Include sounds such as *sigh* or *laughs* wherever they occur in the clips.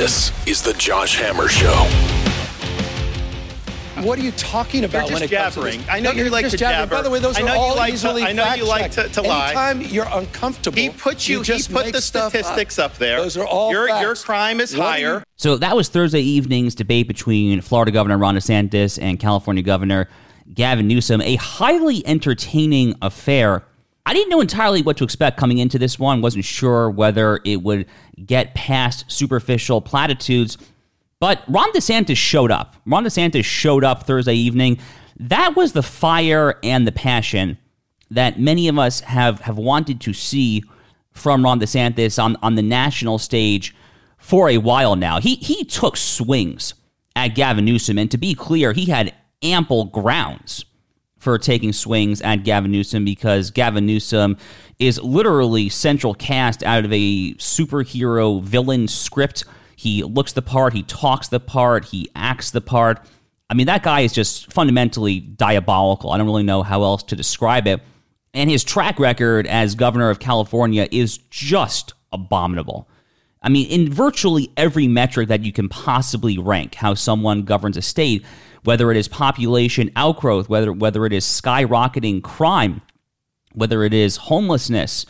This is the Josh Hammer Show. What are you talking about You're when just it comes to jabbering. this? I know No, you you're like just to jabbering. jabber. By the way, those I are know you all like to- easily I know you like to- to lie. Anytime you're uncomfortable, He put you. just he put the statistics up, there. Those are all your your crime is What higher. you- So that was Thursday evening's debate between Florida Governor Ron DeSantis and California Governor Gavin Newsom. A highly entertaining affair. I didn't know entirely what to expect coming into this one. Wasn't sure whether it would get past superficial platitudes. But Ron DeSantis showed up. Ron DeSantis showed up Thursday evening. That was the fire and the passion that many of us have, have wanted to see from Ron DeSantis on, on the national stage for a while now. He he took swings at Gavin Newsom, and to be clear, he had ample grounds for taking swings at Gavin Newsom because Gavin Newsom is literally central cast out of a superhero villain script. He looks the part, he talks the part, he acts the part. I mean, that guy is just fundamentally diabolical. I don't really know how else to describe it. And his track record as governor of California is just abominable. I mean, in virtually every metric that you can possibly rank how someone governs a state, whether it is population outgrowth, whether whether it is skyrocketing crime, whether it is homelessness,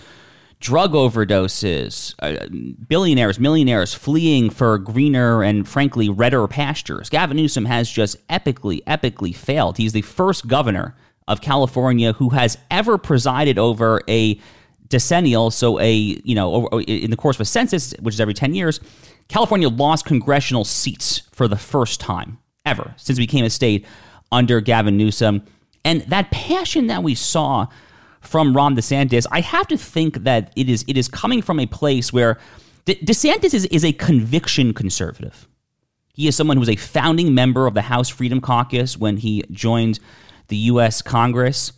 drug overdoses, uh, billionaires, millionaires fleeing for greener and frankly redder pastures. Gavin Newsom has just epically, epically failed. He's the first governor of California who has ever presided over a decennial, so a you know in the course of a census, which is every ten years, California lost congressional seats for the first time ever since it became a state under Gavin Newsom, and that passion that we saw from Ron DeSantis, I have to think that it is it is coming from a place where De- DeSantis is, is a conviction conservative. He is someone who was a founding member of the House Freedom Caucus when he joined the U.S. Congress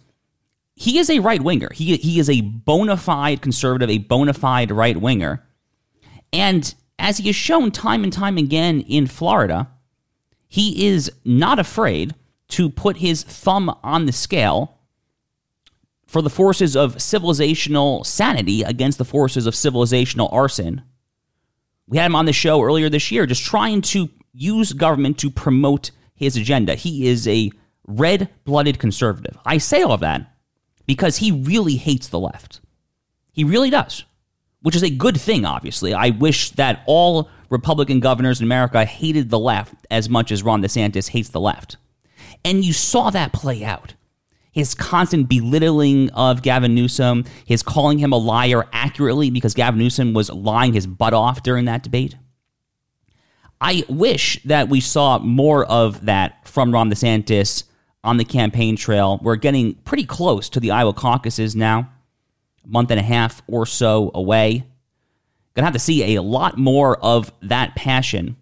he is a right winger. He he is a bona fide conservative, a bona fide right winger, and as he has shown time and time again in Florida, he is not afraid to put his thumb on the scale for the forces of civilizational sanity against the forces of civilizational arson. We had him on the show earlier this year, just trying to use government to promote his agenda. He is a red blooded conservative. I say all of that because he really hates the left. He really does, which is a good thing, obviously. I wish that all Republican governors in America hated the left as much as Ron DeSantis hates the left. And you saw that play out. His constant belittling of Gavin Newsom, his calling him a liar accurately because Gavin Newsom was lying his butt off during that debate. I wish that we saw more of that from Ron DeSantis on the campaign trail. We're getting pretty close to the Iowa caucuses now, a month and a half or so away. Gonna have to see a lot more of that passion,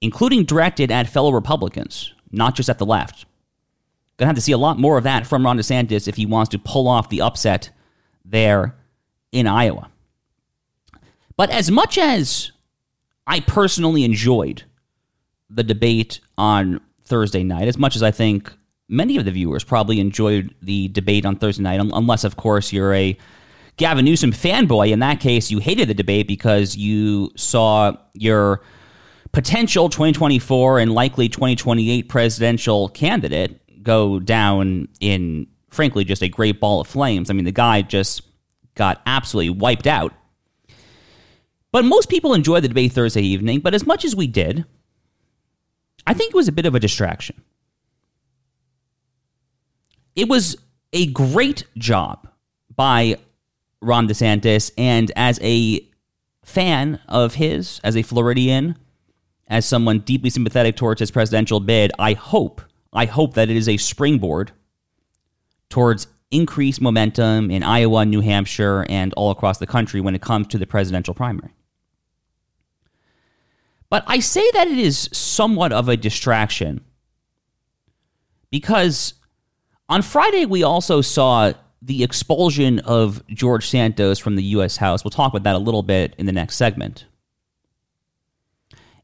including directed at fellow Republicans, not just at the left. Gonna have to see a lot more of that from Ron DeSantis if he wants to pull off the upset there in Iowa. But as much as I personally enjoyed the debate on Thursday night, as much as I think many of the viewers probably enjoyed the debate on Thursday night, unless, of course, you're a Gavin Newsom fanboy. In that case, you hated the debate because you saw your potential 2024 and likely 2028 presidential candidate go down in, frankly, just a great ball of flames. I mean, the guy just got absolutely wiped out. But most people enjoyed the debate Thursday evening, but as much as we did, I think it was a bit of a distraction. It was a great job by Ron DeSantis, and as a fan of his, as a Floridian, as someone deeply sympathetic towards his presidential bid, I hope, I hope that it is a springboard towards increased momentum in Iowa, New Hampshire, and all across the country when it comes to the presidential primary. But I say that it is somewhat of a distraction because on Friday we also saw the expulsion of George Santos from the U.S. House. We'll talk about that a little bit in the next segment.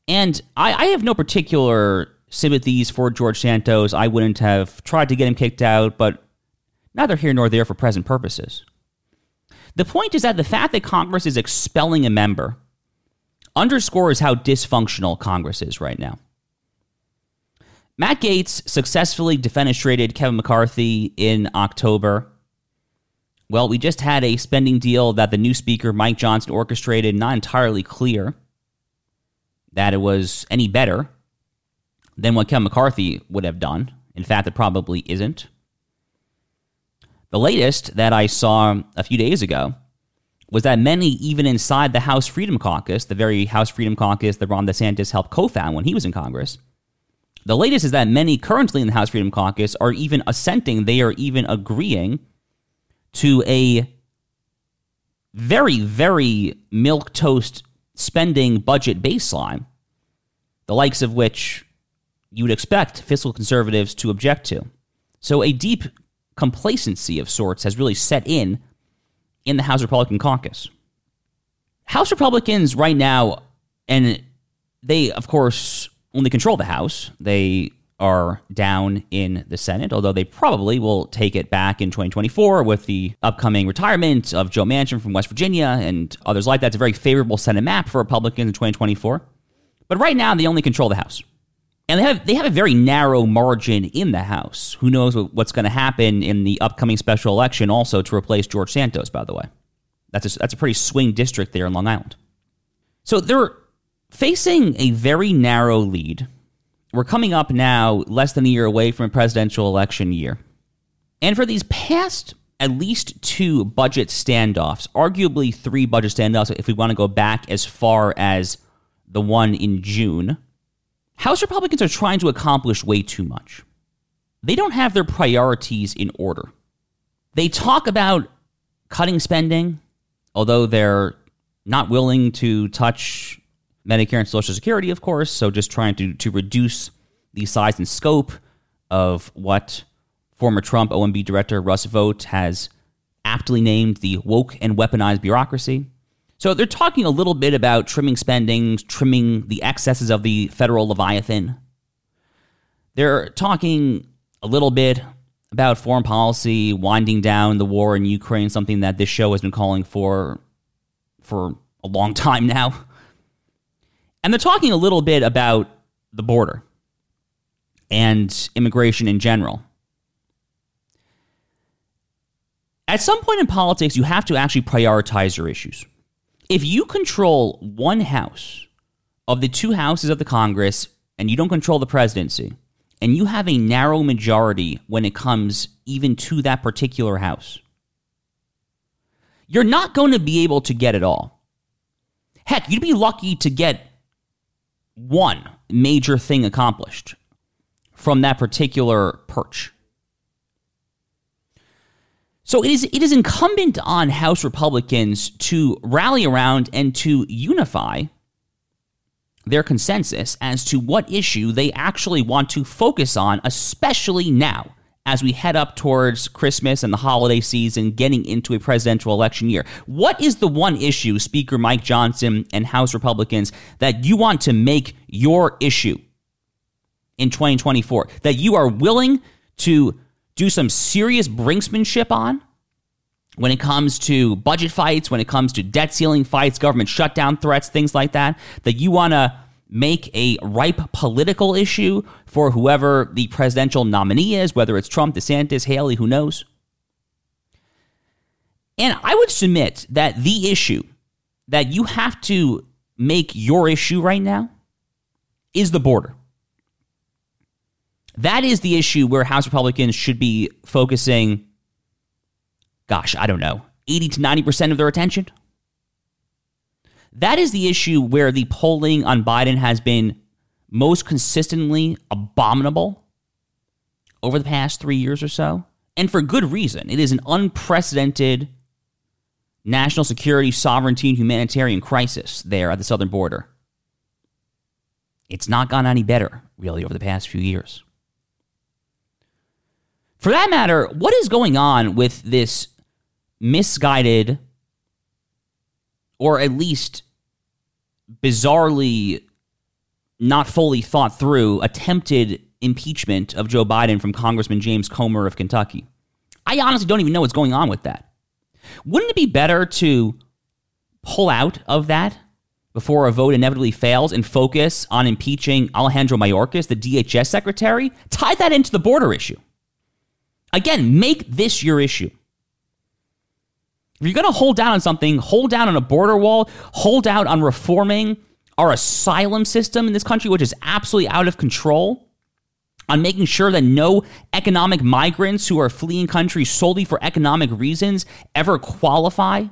And I, I have no particular sympathies for George Santos. I wouldn't have tried to get him kicked out, but neither here nor there for present purposes. The point is that the fact that Congress is expelling a member underscores how dysfunctional Congress is right now. Matt Gaetz successfully defenestrated Kevin McCarthy in October. Well, we just had a spending deal that the new speaker, Mike Johnson, orchestrated, not entirely clear that it was any better than what Kevin McCarthy would have done. In fact, it probably isn't. The latest that I saw a few days ago was that many, even inside the House Freedom Caucus, the very House Freedom Caucus that Ron DeSantis helped co found when he was in Congress, the latest is that many currently in the House Freedom Caucus are even assenting, they are even agreeing to a very, very milk toast spending budget baseline, the likes of which you would expect fiscal conservatives to object to. So a deep complacency of sorts has really set in in the House Republican caucus. House Republicans right now, and they, of course, only control the House. They are down in the Senate, although they probably will take it back in 2024 with the upcoming retirement of Joe Manchin from West Virginia and others like that. It's a very favorable Senate map for Republicans in 2024. But right now, they only control the House. And they have they have a very narrow margin in the House. Who knows what's going to happen in the upcoming special election? Also to replace George Santos, by the way, that's a, that's a pretty swing district there in Long Island. So they're facing a very narrow lead. We're coming up now less than a year away from a presidential election year, and for these past at least two budget standoffs, arguably three budget standoffs, if we want to go back as far as the one in June House Republicans are trying to accomplish way too much. They don't have their priorities in order. They talk about cutting spending, although they're not willing to touch Medicare and Social Security, of course, so just trying to, to reduce the size and scope of what former Trump OMB director Russ Vought has aptly named the woke and weaponized bureaucracy. So they're talking a little bit about trimming spending, trimming the excesses of the federal Leviathan. They're talking a little bit about foreign policy, winding down the war in Ukraine, something that this show has been calling for for a long time now. And they're talking a little bit about the border and immigration in general. At some point in politics, you have to actually prioritize your issues if you control one house of the two houses of the Congress and you don't control the presidency, and you have a narrow majority when it comes even to that particular house, you're not going to be able to get it all. Heck, you'd be lucky to get one major thing accomplished from that particular perch. So it is it is incumbent on House Republicans to rally around and to unify their consensus as to what issue they actually want to focus on, especially now as we head up towards Christmas and the holiday season, getting into a presidential election year. What is the one issue, Speaker Mike Johnson and House Republicans, that you want to make your issue in 2024? That you are willing to do some serious brinksmanship on when it comes to budget fights, when it comes to debt ceiling fights, government shutdown threats, things like that, that you want to make a ripe political issue for whoever the presidential nominee is, whether it's Trump, DeSantis, Haley, who knows. And I would submit that the issue that you have to make your issue right now is the border. That is the issue where House Republicans should be focusing, gosh, I don't know, 80 to 90% of their attention. That is the issue where the polling on Biden has been most consistently abominable over the past three years or so. And for good reason. It is an unprecedented national security, sovereignty, and humanitarian crisis there at the southern border. It's not gone any better, really, over the past few years. For that matter, what is going on with this misguided or at least bizarrely not fully thought through attempted impeachment of Joe Biden from Congressman James Comer of Kentucky? I honestly don't even know what's going on with that. Wouldn't it be better to pull out of that before a vote inevitably fails and focus on impeaching Alejandro Mayorkas, the DHS secretary, tie that into the border issue. Again, make this your issue. If you're going to hold down on something, hold down on a border wall, hold out on reforming our asylum system in this country, which is absolutely out of control, on making sure that no economic migrants who are fleeing countries solely for economic reasons ever qualify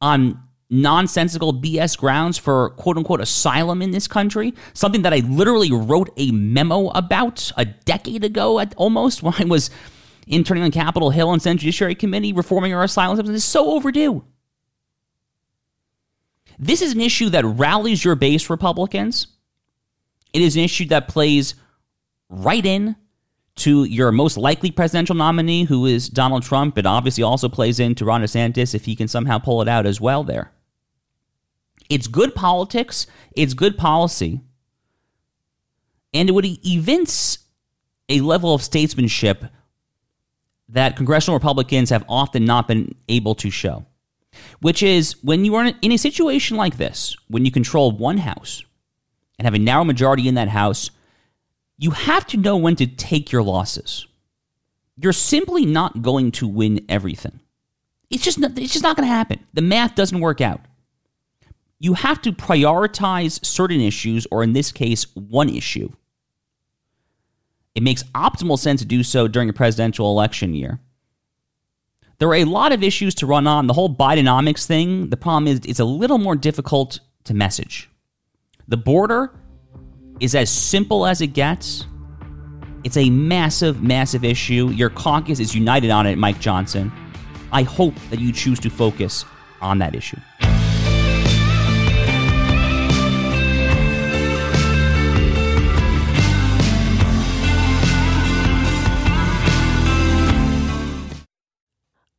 on nonsensical BS grounds for quote unquote asylum in this country. Something that I literally wrote a memo about a decade ago at almost when I was interning on Capitol Hill and Senate Judiciary Committee reforming our asylum system. Is so overdue. This is an issue that rallies your base Republicans. It is an issue that plays right in to your most likely presidential nominee, who is Donald Trump. It obviously also plays into Ron DeSantis if he can somehow pull it out as well there. It's good politics, it's good policy, and it would evince a level of statesmanship that congressional Republicans have often not been able to show, which is when you are in a situation like this, when you control one house and have a narrow majority in that house, you have to know when to take your losses. You're simply not going to win everything. It's just not, it's just not going to happen. The math doesn't work out you have to prioritize certain issues, or in this case, one issue. It makes optimal sense to do so during a presidential election year. There are a lot of issues to run on. The whole Bidenomics thing, the problem is it's a little more difficult to message. The border is as simple as it gets. It's a massive, massive issue. Your caucus is united on it, Mike Johnson. I hope that you choose to focus on that issue.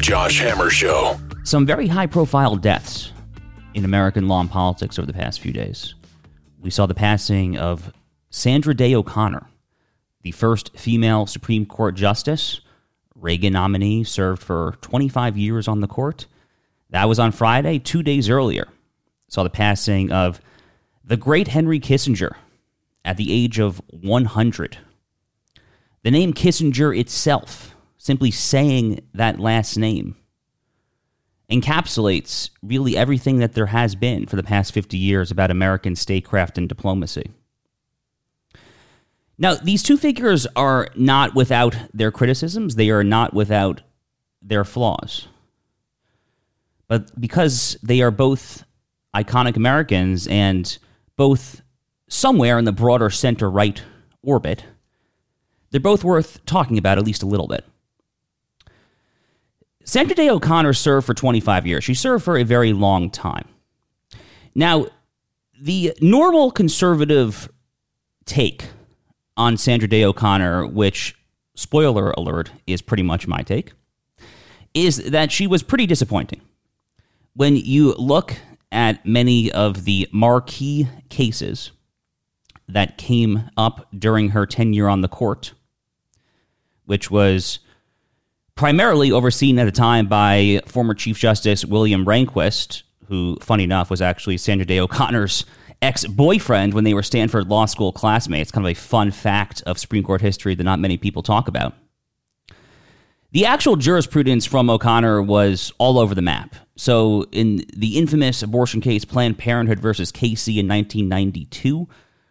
Josh Hammer Show. Some very high profile deaths in American law and politics over the past few days. We saw the passing of Sandra Day O'Connor, the first female Supreme Court justice. Reagan nominee, served for 25 years on the court. That was on Friday, two days earlier. Saw the passing of the great Henry Kissinger at the age of 100. The name Kissinger itself simply saying that last name encapsulates really everything that there has been for the past 50 years about American statecraft and diplomacy. Now, these two figures are not without their criticisms, they are not without their flaws. But because they are both iconic Americans and both somewhere in the broader center right orbit, they're both worth talking about at least a little bit. Sandra Day O'Connor served for 25 years. She served for a very long time. Now, the normal conservative take on Sandra Day O'Connor, which, spoiler alert, is pretty much my take, is that she was pretty disappointing. When you look at many of the marquee cases that came up during her tenure on the court, which was primarily overseen at the time by former Chief Justice William Rehnquist, who, funny enough, was actually Sandra Day O'Connor's ex boyfriend when they were Stanford Law School classmates. Kind of a fun fact of Supreme Court history that not many people talk about. The actual jurisprudence from O'Connor was all over the map. So, in the infamous abortion case Planned Parenthood versus Casey in 1992,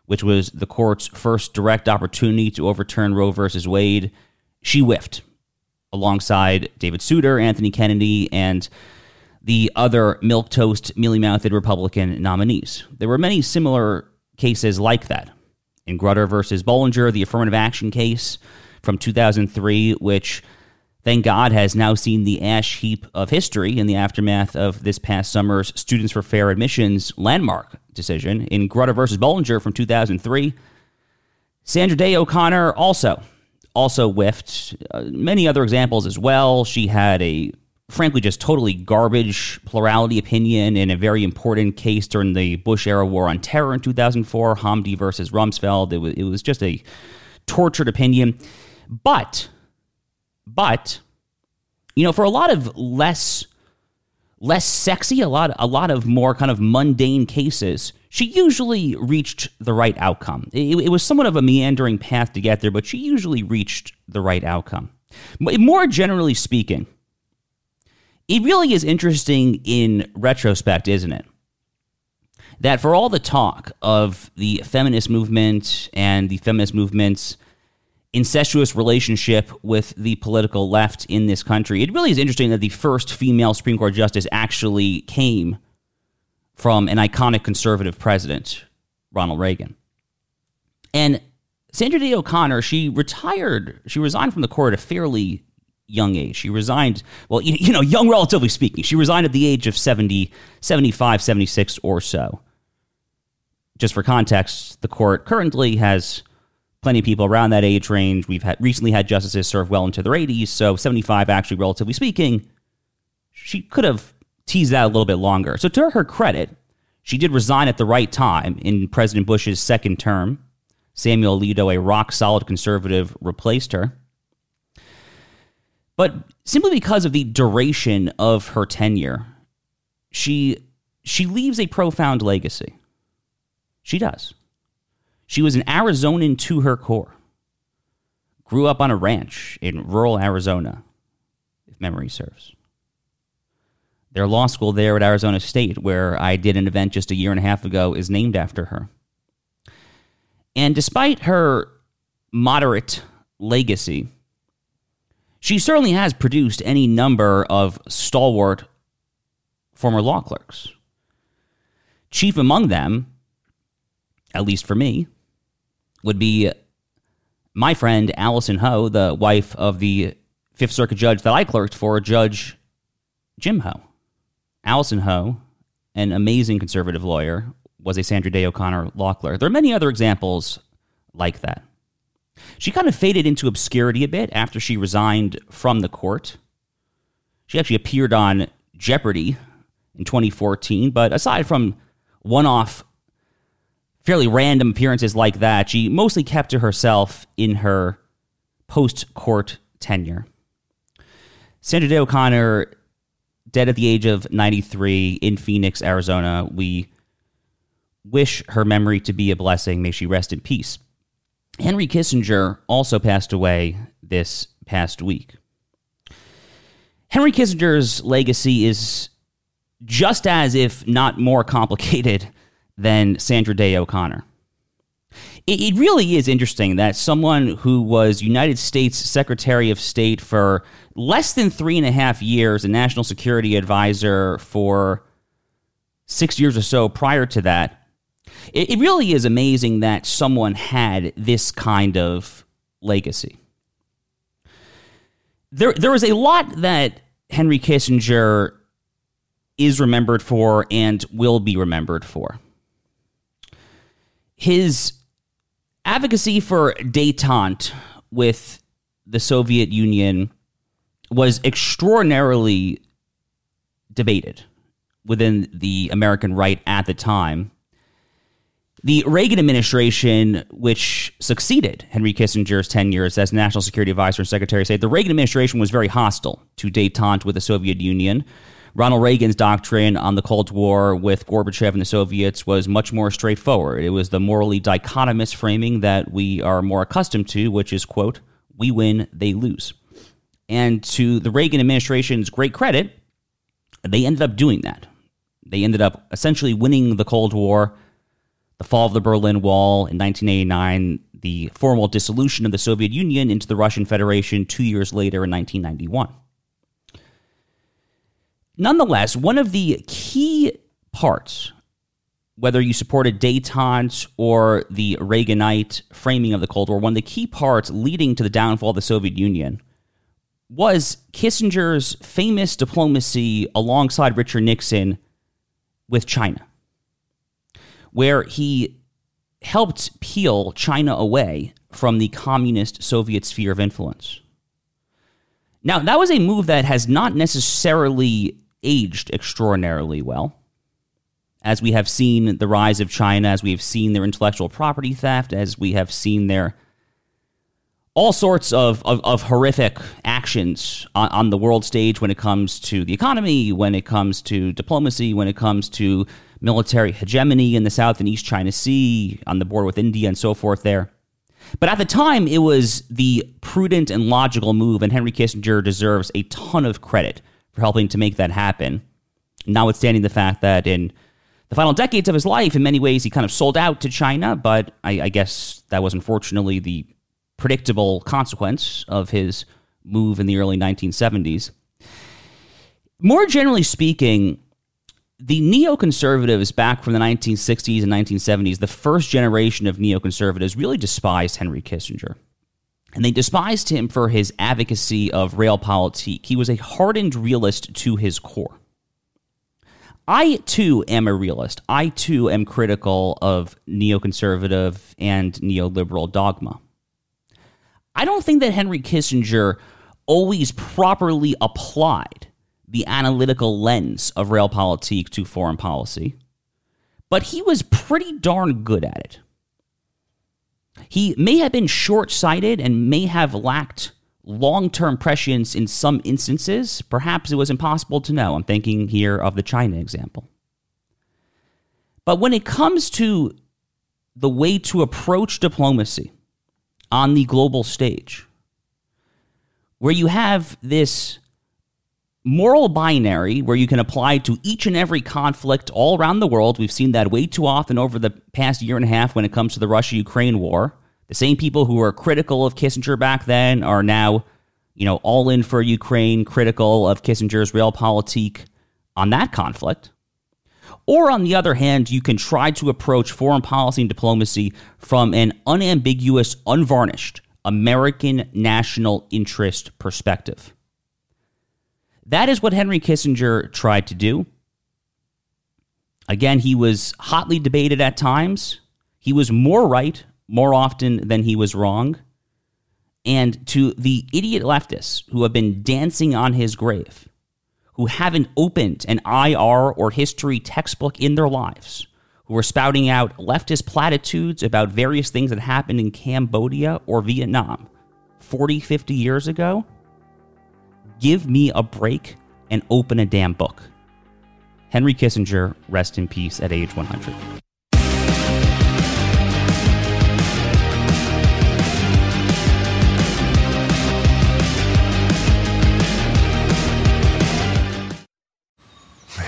which was the court's first direct opportunity to overturn Roe versus Wade, she whiffed alongside David Souter, Anthony Kennedy, and the other milquetoast, mealy mouthed Republican nominees. There were many similar cases like that. In Grutter versus Bollinger, the affirmative action case from 2003, which thank God has now seen the ash heap of history in the aftermath of this past summer's Students for Fair Admissions landmark decision. In Grutter versus Bollinger from 2003, Sandra Day O'Connor also also whiffed. Uh, many other examples as well. She had a frankly just totally garbage plurality opinion in a very important case during the Bush era war on terror in 2004, Hamdi versus Rumsfeld. It was, it was just a tortured opinion. But, but, you know, for a lot of less less sexy, a lot a lot of more kind of mundane cases, she usually reached the right outcome. It, it was somewhat of a meandering path to get there, but she usually reached the right outcome. More generally speaking, it really is interesting in retrospect, isn't it? That for all the talk of the feminist movement and the feminist movement's incestuous relationship with the political left in this country, it really is interesting that the first female Supreme Court justice actually came from an iconic conservative president, Ronald Reagan. And Sandra Day O'Connor, she retired, she resigned from the court at a fairly young age. She resigned, well, you, you know, young relatively speaking. She resigned at the age of 70, 75, 76 or so. Just for context, the court currently has plenty of people around that age range. We've had recently had justices serve well into their 80s, so 75 actually relatively speaking. She could have teased that a little bit longer. So to her credit, she did resign at the right time in President Bush's second term. Samuel Alito, a rock solid conservative, replaced her. But simply because of the duration of her tenure, she she leaves a profound legacy. She does. She was an Arizonan to her core. Grew up on a ranch in rural Arizona, if memory serves. Their law school there at Arizona State, where I did an event just a year and a half ago, is named after her. And despite her moderate legacy, she certainly has produced any number of stalwart former law clerks. Chief among them, at least for me, would be my friend Allison Ho, the wife of the Fifth Circuit judge that I clerked for, Judge Jim Ho. Allison Ho, an amazing conservative lawyer, was a Sandra Day O'Connor law clerk. There are many other examples like that. She kind of faded into obscurity a bit after she resigned from the court. She actually appeared on Jeopardy in 2014, but aside from one off, fairly random appearances like that, she mostly kept to herself in her post court tenure. Sandra Day O'Connor, dead at the age of 93 in Phoenix, Arizona. We wish her memory to be a blessing. May she rest in peace. Henry Kissinger also passed away this past week. Henry Kissinger's legacy is just as, if not more complicated, *laughs* than Sandra Day O'Connor. It, really is interesting that someone who was United States Secretary of State for less than three and a half years, a national security advisor for six years or so prior to that, it, it really is amazing that someone had this kind of legacy. There, there is a lot that Henry Kissinger is remembered for and will be remembered for. His advocacy for detente with the Soviet Union was extraordinarily debated within the American right at the time. The Reagan administration, which succeeded Henry Kissinger's 10 years as National Security Advisor and Secretary of State, the Reagan administration was very hostile to detente with the Soviet Union. Ronald Reagan's doctrine on the Cold War with Gorbachev and the Soviets was much more straightforward. It was the morally dichotomous framing that we are more accustomed to, which is, quote, we win, they lose. And to the Reagan administration's great credit, they ended up doing that. They ended up essentially winning the Cold War, the fall of the Berlin Wall in 1989, the formal dissolution of the Soviet Union into the Russian Federation two years later in 1991. Nonetheless, one of the key parts, whether you supported detente or the Reaganite framing of the Cold War, one of the key parts leading to the downfall of the Soviet Union was Kissinger's famous diplomacy alongside Richard Nixon with China, where he helped peel China away from the communist Soviet sphere of influence. Now, that was a move that has not necessarily aged extraordinarily well. As we have seen the rise of China, as we have seen their intellectual property theft, as we have seen their all sorts of, of, of horrific actions on, on, the world stage when it comes to the economy, when it comes to diplomacy, when it comes to military hegemony in the South and East China Sea, on the border with India, and so forth there. But at the time, it was the prudent and logical move, and Henry Kissinger deserves a ton of credit for helping to make that happen. Notwithstanding the fact that in the final decades of his life, in many ways, he kind of sold out to China, but I, I guess that was unfortunately the predictable consequence of his move in the early 1970s. More generally speaking, the neoconservatives back from the 1960s and 1970s, the first generation of neoconservatives, really despised Henry Kissinger. And they despised him for his advocacy of realpolitik. He was a hardened realist to his core. I too am a realist. I too am critical of neoconservative and neoliberal dogma. I don't think that Henry Kissinger always properly applied the analytical lens of realpolitik to foreign policy, but he was pretty darn good at it. He may have been short sighted and may have lacked long term prescience in some instances. Perhaps it was impossible to know. I'm thinking here of the China example. But when it comes to the way to approach diplomacy, on the global stage, where you have this moral binary where you can apply to each and every conflict all around the world. We've seen that way too often over the past year and a half when it comes to the Russia Ukraine war. The same people who were critical of Kissinger back then are now, you know, all in for Ukraine, critical of Kissinger's realpolitik on that conflict. Or on the other hand, you can try to approach foreign policy and diplomacy from an unambiguous, unvarnished American national interest perspective. That is what Henry Kissinger tried to do. Again, he was hotly debated at times. He was more right more often than he was wrong. And to the idiot leftists who have been dancing on his grave, who haven't opened an IR or history textbook in their lives, who are spouting out leftist platitudes about various things that happened in Cambodia or Vietnam 40, 50 years ago, give me a break and open a damn book. Henry Kissinger, rest in peace at age 100.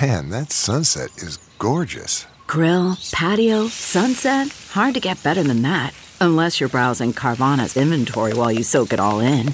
Man, that sunset is gorgeous. Grill, patio, sunset. Hard to get better than that. Unless you're browsing Carvana's inventory while you soak it all in.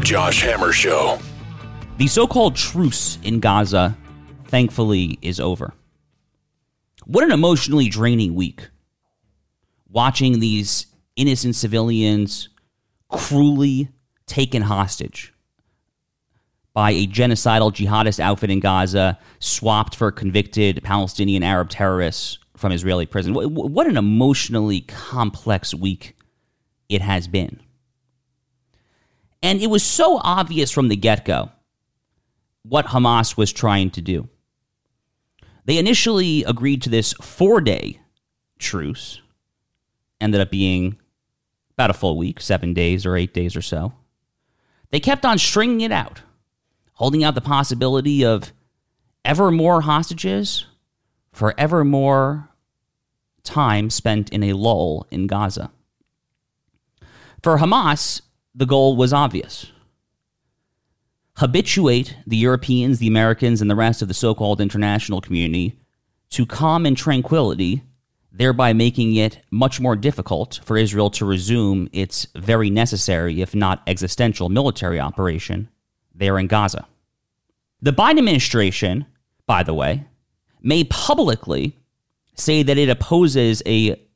Josh Hammer Show. The so called truce in Gaza, thankfully, is over. What an emotionally draining week. Watching these innocent civilians cruelly taken hostage by a genocidal jihadist outfit in Gaza, swapped for convicted Palestinian Arab terrorists from Israeli prison. What an emotionally complex week it has been. And it was so obvious from the get go what Hamas was trying to do. They initially agreed to this four day truce, ended up being about a full week, seven days or eight days or so. They kept on stringing it out, holding out the possibility of ever more hostages for ever more time spent in a lull in Gaza. For Hamas, the goal was obvious habituate the Europeans, the Americans, and the rest of the so called international community to calm and tranquility, thereby making it much more difficult for Israel to resume its very necessary, if not existential, military operation there in Gaza. The Biden administration, by the way, may publicly say that it opposes a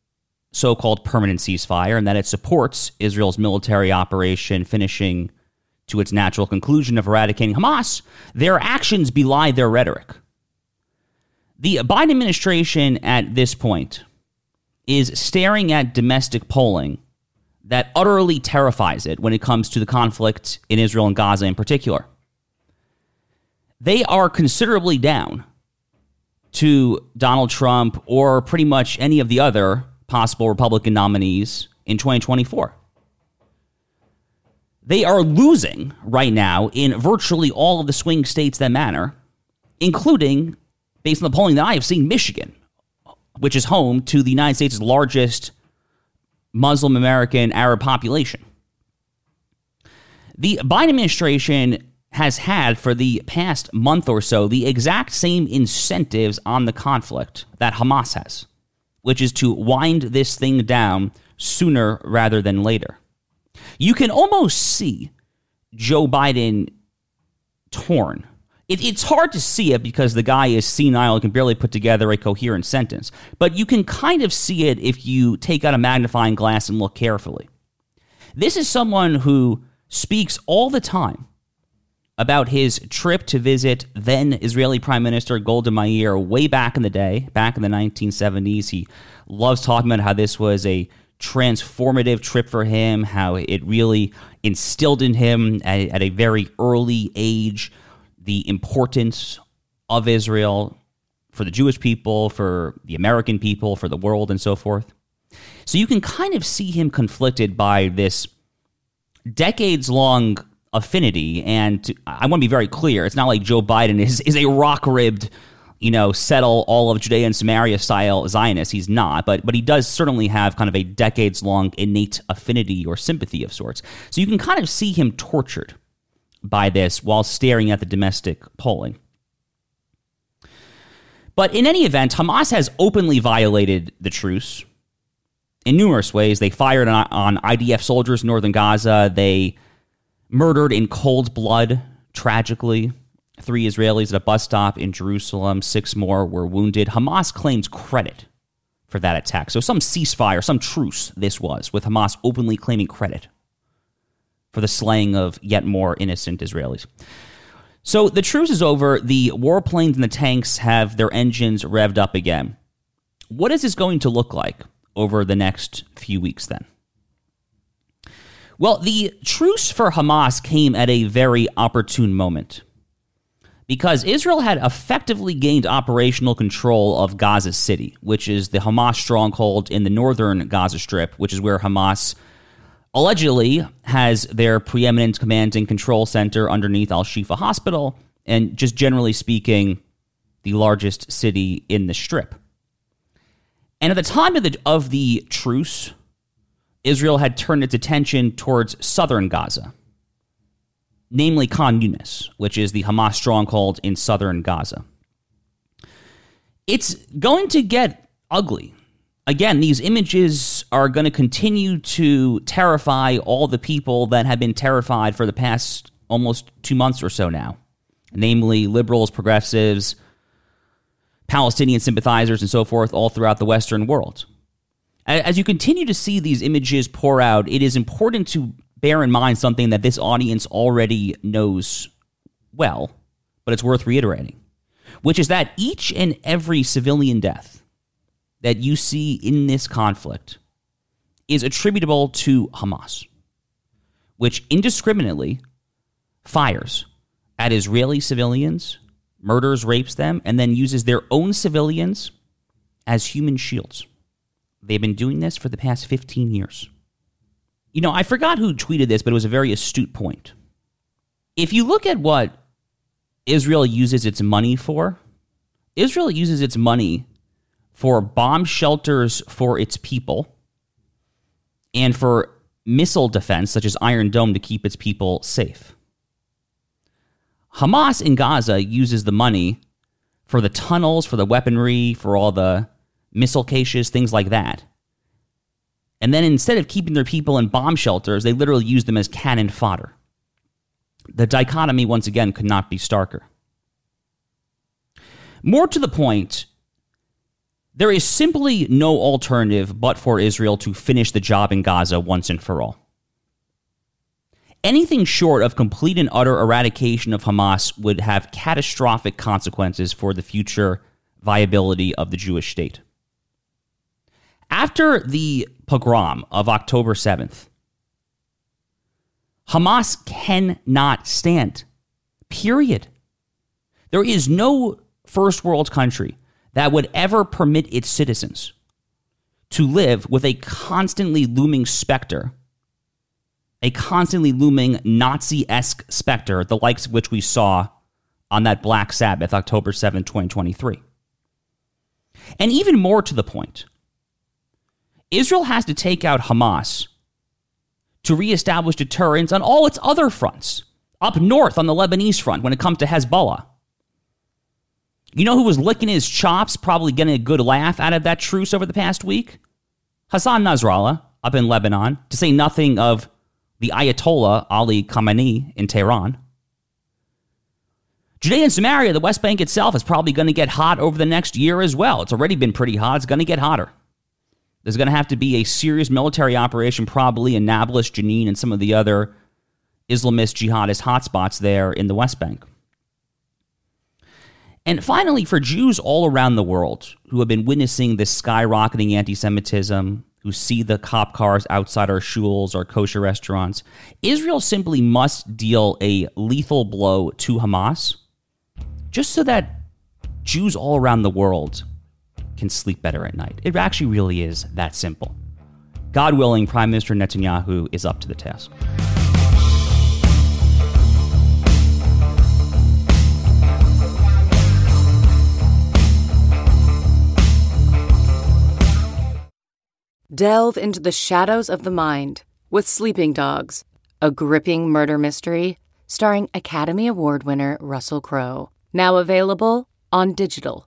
so called permanent ceasefire and that it supports Israel's military operation finishing to its natural conclusion of eradicating Hamas, their actions belie their rhetoric. The Biden administration at this point is staring at domestic polling that utterly terrifies it when it comes to the conflict in Israel and Gaza in particular. They are considerably down to Donald Trump or pretty much any of the other possible Republican nominees in 2024. They are losing right now in virtually all of the swing states that matter, including, based on the polling that I have seen, Michigan, which is home to the United States' largest Muslim American Arab population. The Biden administration has had for the past month or so the exact same incentives on the conflict that Hamas has, which is to wind this thing down sooner rather than later. You can almost see Joe Biden torn. It, it's hard to see it because the guy is senile and can barely put together a coherent sentence, but you can kind of see it if you take out a magnifying glass and look carefully. This is someone who speaks all the time about his trip to visit then Israeli Prime Minister Golda Meir way back in the day, back in the 1970s. He loves talking about how this was a transformative trip for him, how it really instilled in him at, at a very early age the importance of Israel for the Jewish people, for the American people, for the world, and so forth. So you can kind of see him conflicted by this decades long affinity. And I want to be very clear it's not like Joe Biden is, is a rock ribbed, you know, settle all of Judea and Samaria style Zionist. He's not, but, but he does certainly have kind of a decades long innate affinity or sympathy of sorts. So you can kind of see him tortured by this while staring at the domestic polling. But in any event, Hamas has openly violated the truce in numerous ways. They fired on, on IDF soldiers in northern Gaza. They murdered in cold blood, tragically. Three Israelis at a bus stop in Jerusalem, six more were wounded. Hamas claims credit for that attack. So, some ceasefire, some truce this was, with Hamas openly claiming credit for the slaying of yet more innocent Israelis. So, the truce is over. The warplanes and the tanks have their engines revved up again. What is this going to look like over the next few weeks then? Well, the truce for Hamas came at a very opportune moment because Israel had effectively gained operational control of Gaza City, which is the Hamas stronghold in the northern Gaza Strip, which is where Hamas allegedly has their preeminent command and control center underneath Al Shifa Hospital, and just generally speaking, the largest city in the Strip. And at the time of the, of the truce, Israel had turned its attention towards southern Gaza, namely Khan Yunis, which is the Hamas stronghold in southern Gaza. It's going to get ugly again, these images are going to continue to terrify all the people that have been terrified for the past almost two months or so now, namely liberals, progressives, Palestinian sympathizers, and so forth, all throughout the Western world. As you continue to see these images pour out, it is important to bear in mind something that this audience already knows well, but it's worth reiterating, which is that each and every civilian death that you see in this conflict is attributable to Hamas, which indiscriminately fires at Israeli civilians, murders, rapes them, and then uses their own civilians as human shields. They've been doing this for the past 15 years. You know, I forgot who tweeted this, but it was a very astute point. If you look at what Israel uses its money for, Israel uses its money for bomb shelters for its people and for missile defense, such as Iron Dome, to keep its people safe. Hamas in Gaza uses the money for the tunnels, for the weaponry, for all the missile caches, things like that. And then instead of keeping their people in bomb shelters, they literally use them as cannon fodder. The dichotomy, once again, could not be starker. More to the point, there is simply no alternative but for Israel to finish the job in Gaza once and for all. Anything short of complete and utter eradication of Hamas would have catastrophic consequences for the future viability of the Jewish state. After the pogrom of October 7th, Hamas cannot stand. Period. There is no first world country that would ever permit its citizens to live with a constantly looming specter, a constantly looming Nazi esque specter, the likes of which we saw on that Black Sabbath, October 7, 2023. And even more to the point, Israel has to take out Hamas to reestablish deterrence on all its other fronts, up north on the Lebanese front when it comes to Hezbollah. You know who was licking his chops, probably getting a good laugh out of that truce over the past week? Hassan Nasrallah up in Lebanon, to say nothing of the Ayatollah Ali Khamenei in Tehran. Judea and Samaria, the West Bank itself, is probably going to get hot over the next year as well. It's already been pretty hot. It's going to get hotter. There's going to have to be a serious military operation, probably in Nablus, Jenin, and some of the other Islamist jihadist hotspots there in the West Bank. And finally, for Jews all around the world who have been witnessing this skyrocketing anti Semitism, who see the cop cars outside our shuls or kosher restaurants, Israel simply must deal a lethal blow to Hamas just so that Jews all around the world can sleep better at night. It actually really is that simple. God willing, Prime Minister Netanyahu is up to the task. Delve into the shadows of the mind with Sleeping Dogs, a gripping murder mystery starring Academy Award winner Russell Crowe. Now available on digital.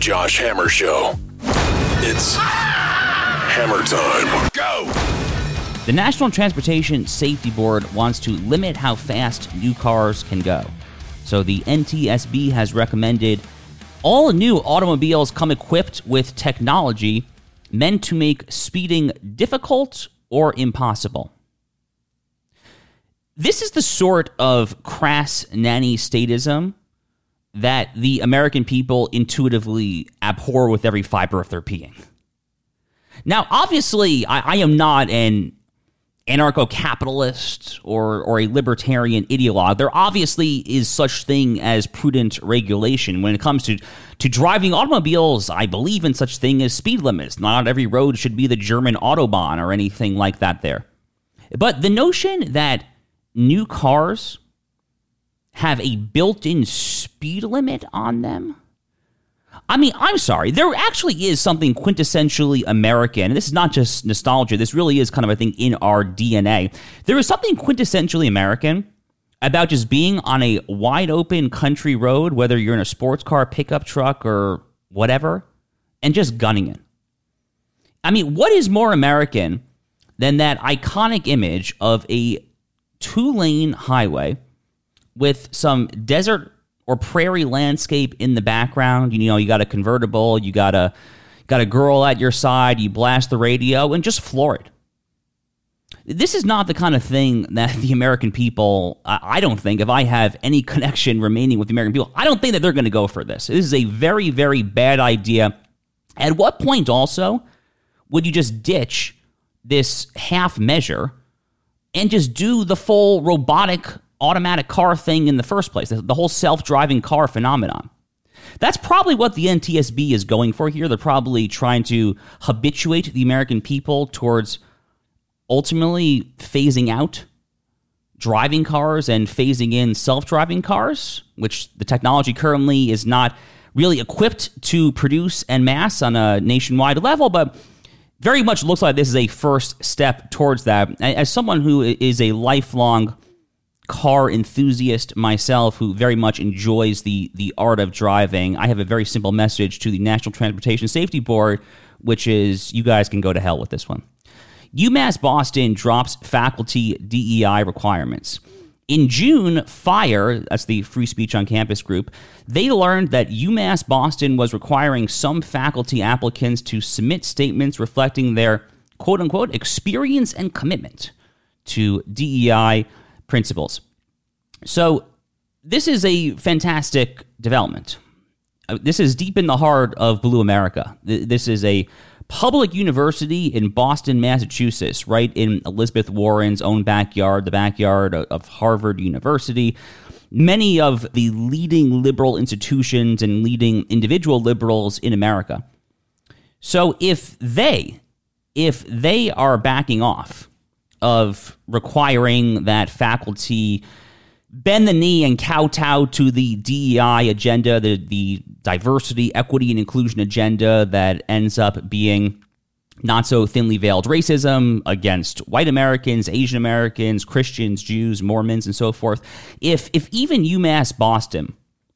Josh Hammer Show. It's hammer time. Go! The National Transportation Safety Board wants to limit how fast new cars can go. So the NTSB has recommended all new automobiles come equipped with technology meant to make speeding difficult or impossible. This is the sort of crass nanny statism that the American people intuitively abhor with every fiber of their being. Now, obviously, I, I am not an anarcho capitalist or, or a libertarian ideologue. There obviously is such thing as prudent regulation. When it comes to, to driving automobiles, I believe in such thing as speed limits. Not every road should be the German Autobahn or anything like that there. But the notion that new cars have a built in speed limit on them I mean, I'm sorry. There actually is something quintessentially American. And this is not just nostalgia. This really is kind of, I think, in our DNA. There is something quintessentially American about just being on a wide open country road, whether you're in a sports car, pickup truck, or whatever, and just gunning it. I mean, what is more American than that iconic image of a two lane highway with some desert or prairie landscape in the background. You know, you got a convertible, you got a got a girl at your side, you blast the radio and just floor it. This is not the kind of thing that the American people, I don't think, if I have any *laughs* connection remaining with the American people, I don't think that they're going to go for this. This is a very, very bad idea. At what point also would you just ditch this half measure and just do the full robotic automatic car thing in the first place, the whole self driving car phenomenon. That's probably what the NTSB is going for here. They're probably trying to habituate the American people towards ultimately phasing out driving cars and phasing in self driving cars, which the technology currently is not really equipped to produce en masse on a nationwide level, but very much looks like this is a first step towards that. As someone who is a lifelong car enthusiast myself who very much enjoys the the art of driving, I have a very simple message to the National Transportation Safety Board, which is you guys can go to hell with this one. UMass Boston drops faculty DEI requirements. In June, FIRE, that's the Free Speech on Campus group, they learned that UMass Boston was requiring some faculty applicants to submit statements reflecting their quote unquote experience and commitment to DEI principles. So, this is a fantastic development. Uh, this is deep in the heart of Blue America. This is a public university in Boston, Massachusetts, right in Elizabeth Warren's own backyard, the backyard of Harvard University. Many of the leading liberal institutions and leading individual liberals in America. So if they if they are backing off of requiring that faculty bend the knee and kowtow to the DEI agenda, the, the diversity, equity, and inclusion agenda that ends up being not so thinly veiled racism against white Americans, Asian Americans, Christians, Jews, Mormons, and so forth. If if even UMass Boston,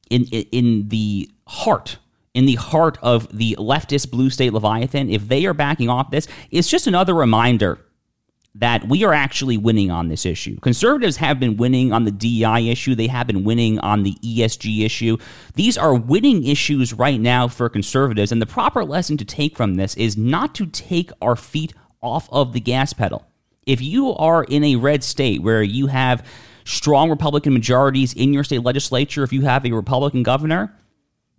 in in the heart in the heart of the leftist blue state leviathan, if they are backing off this, it's just another reminder that we are actually winning on this issue. Conservatives have been winning on the DEI issue, they have been winning on the ESG issue. These are winning issues right now for conservatives, and the proper lesson to take from this is not to take our feet off of the gas pedal. If you are in a red state where you have strong Republican majorities in your state legislature, if you have a Republican governor,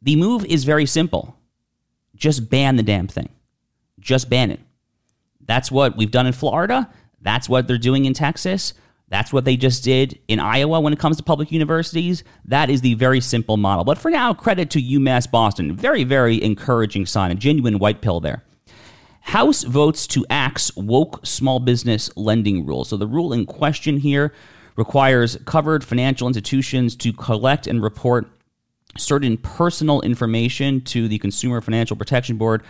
the move is very simple. Just ban the damn thing. Just ban it. That's what we've done in Florida. That's what they're doing in Texas. That's what they just did in Iowa when it comes to public universities. That is the very simple model. But for now, credit to UMass Boston. Very, very encouraging sign, a genuine white pill there. House votes to axe woke small business lending rule. So the rule in question here requires covered financial institutions to collect and report certain personal information to the Consumer Financial Protection Board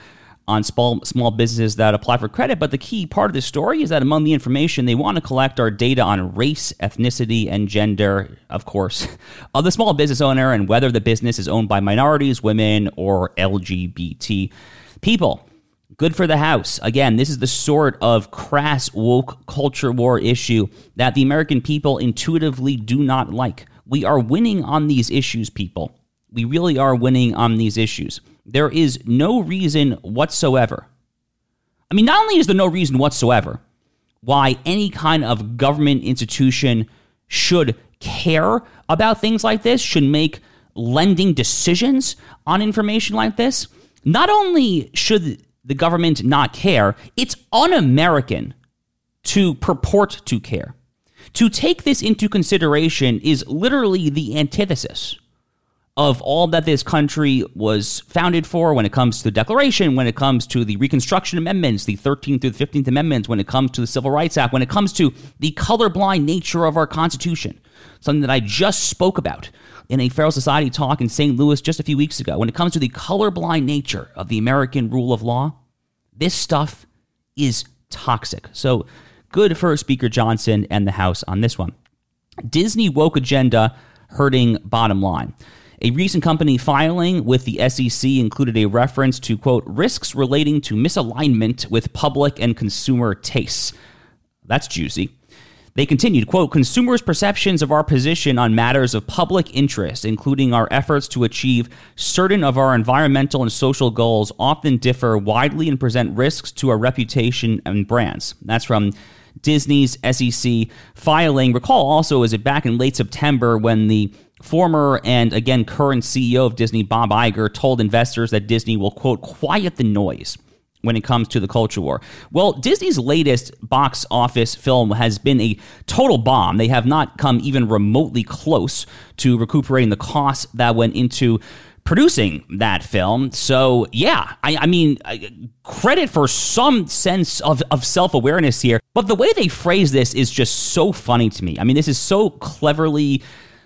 on small small businesses that apply for credit. But the key part of this story is that among the information they want to collect are data on race, ethnicity, and gender, of course, *laughs* of the small business owner and whether the business is owned by minorities, women, or LGBT people. Good for the House. Again, this is the sort of crass woke culture war issue that the American people intuitively do not like. We are winning on these issues, people. We really are winning on these issues. There is no reason whatsoever. I mean, not only is there no reason whatsoever why any kind of government institution should care about things like this, should make lending decisions on information like this, not only should the government not care, it's un American to purport to care. To take this into consideration is literally the antithesis of all that this country was founded for when it comes to the Declaration, when it comes to the Reconstruction Amendments, the 13th through the 15th Amendments, when it comes to the Civil Rights Act, when it comes to the colorblind nature of our Constitution, something that I just spoke about in a Federalist Society talk in St. Louis just a few weeks ago. When it comes to the colorblind nature of the American rule of law, this stuff is toxic. So good for Speaker Johnson and the House on this one. Disney woke agenda hurting bottom line. A recent company filing with the SEC included a reference to, quote, risks relating to misalignment with public and consumer tastes. That's juicy. They continued, quote, consumers' perceptions of our position on matters of public interest, including our efforts to achieve certain of our environmental and social goals, often differ widely and present risks to our reputation and brands. That's from Disney's SEC filing. Recall also, is it back in late September when the former and again current CEO of Disney, Bob Iger, told investors that Disney will, quote, quiet the noise when it comes to the culture war. Well, Disney's latest box office film has been a total bomb. They have not come even remotely close to recuperating the costs that went into producing that film. So, yeah, I, I mean, credit for some sense of, of self awareness here. But the way they phrase this is just so funny to me. I mean, this is so cleverly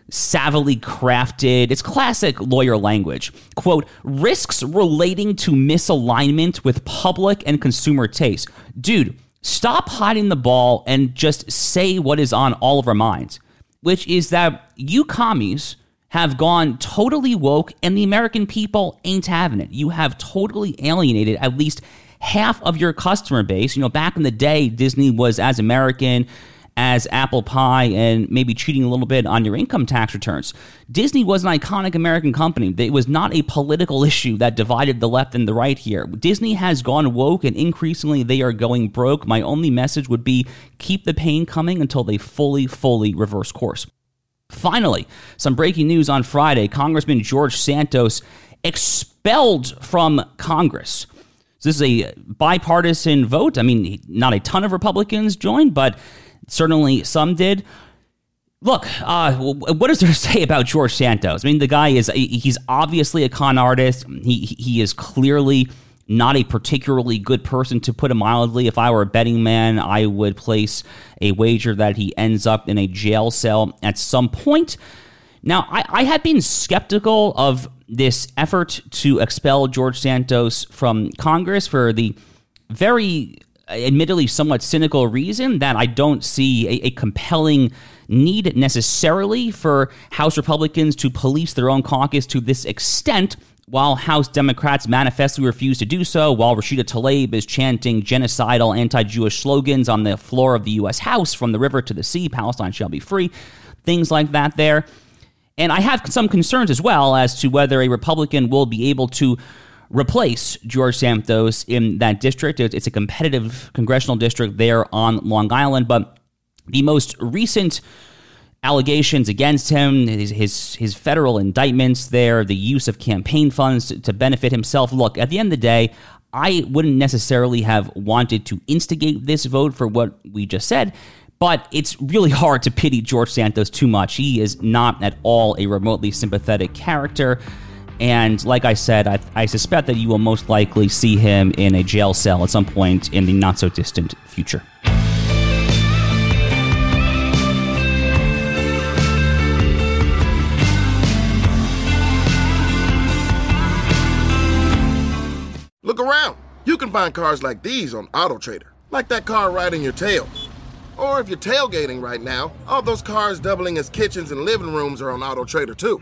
savvily crafted. It's classic lawyer language. Quote, risks relating to misalignment with public and consumer taste. Dude, stop hiding the ball and just say what is on all of our minds, which is that you commies have gone totally woke and the American people ain't having it. You have totally alienated at least half of your customer base. You know, back in the day, Disney was as American as apple pie and maybe cheating a little bit on your income tax returns. Disney was an iconic American company. It was not a political *laughs* issue that divided the left and the right here. Disney has gone woke and increasingly they are going broke. My only message would be keep the pain coming until they fully, fully reverse course. Finally, some breaking news on Friday Congressman George Santos expelled from Congress. So this is a bipartisan vote. I mean, not a ton of Republicans joined, but Certainly some did. Look, uh, what is there to say about George Santos? I mean, the guy is, he's obviously a con artist. He, he is clearly not a particularly good person, to put it mildly. If I were a betting man, I would place a wager that he ends up in a jail cell at some point. Now, I, I had been skeptical of this effort to expel George Santos from Congress for the very Uh, admittedly somewhat cynical reason that I don't see a, a, compelling need necessarily for House Republicans to police their own caucus to this extent. While House Democrats manifestly refuse to do so, while Rashida Tlaib is chanting genocidal anti Jewish slogans on the floor of the U.S. House from the river to the sea, Palestine shall be free, things like that there. And I have some concerns as well as to whether a Republican will be able to replace George Santos in that district. It's a competitive congressional district there on Long Island, but the most recent allegations against him, his, his, his federal indictments there, the use of campaign funds to, to benefit himself. Look, at the end of the day, I wouldn't necessarily have wanted to instigate this vote for what we just said, but it's really hard to pity George Santos too much. He is not at all a remotely sympathetic character. And like I said, I, I, suspect that you will most likely see him in a jail cell at some point in the not so distant future. Look around. You can find cars like these on AutoTrader, like that car riding your tail. Or if you're tailgating right now, all those cars doubling as kitchens and living rooms are on AutoTrader too.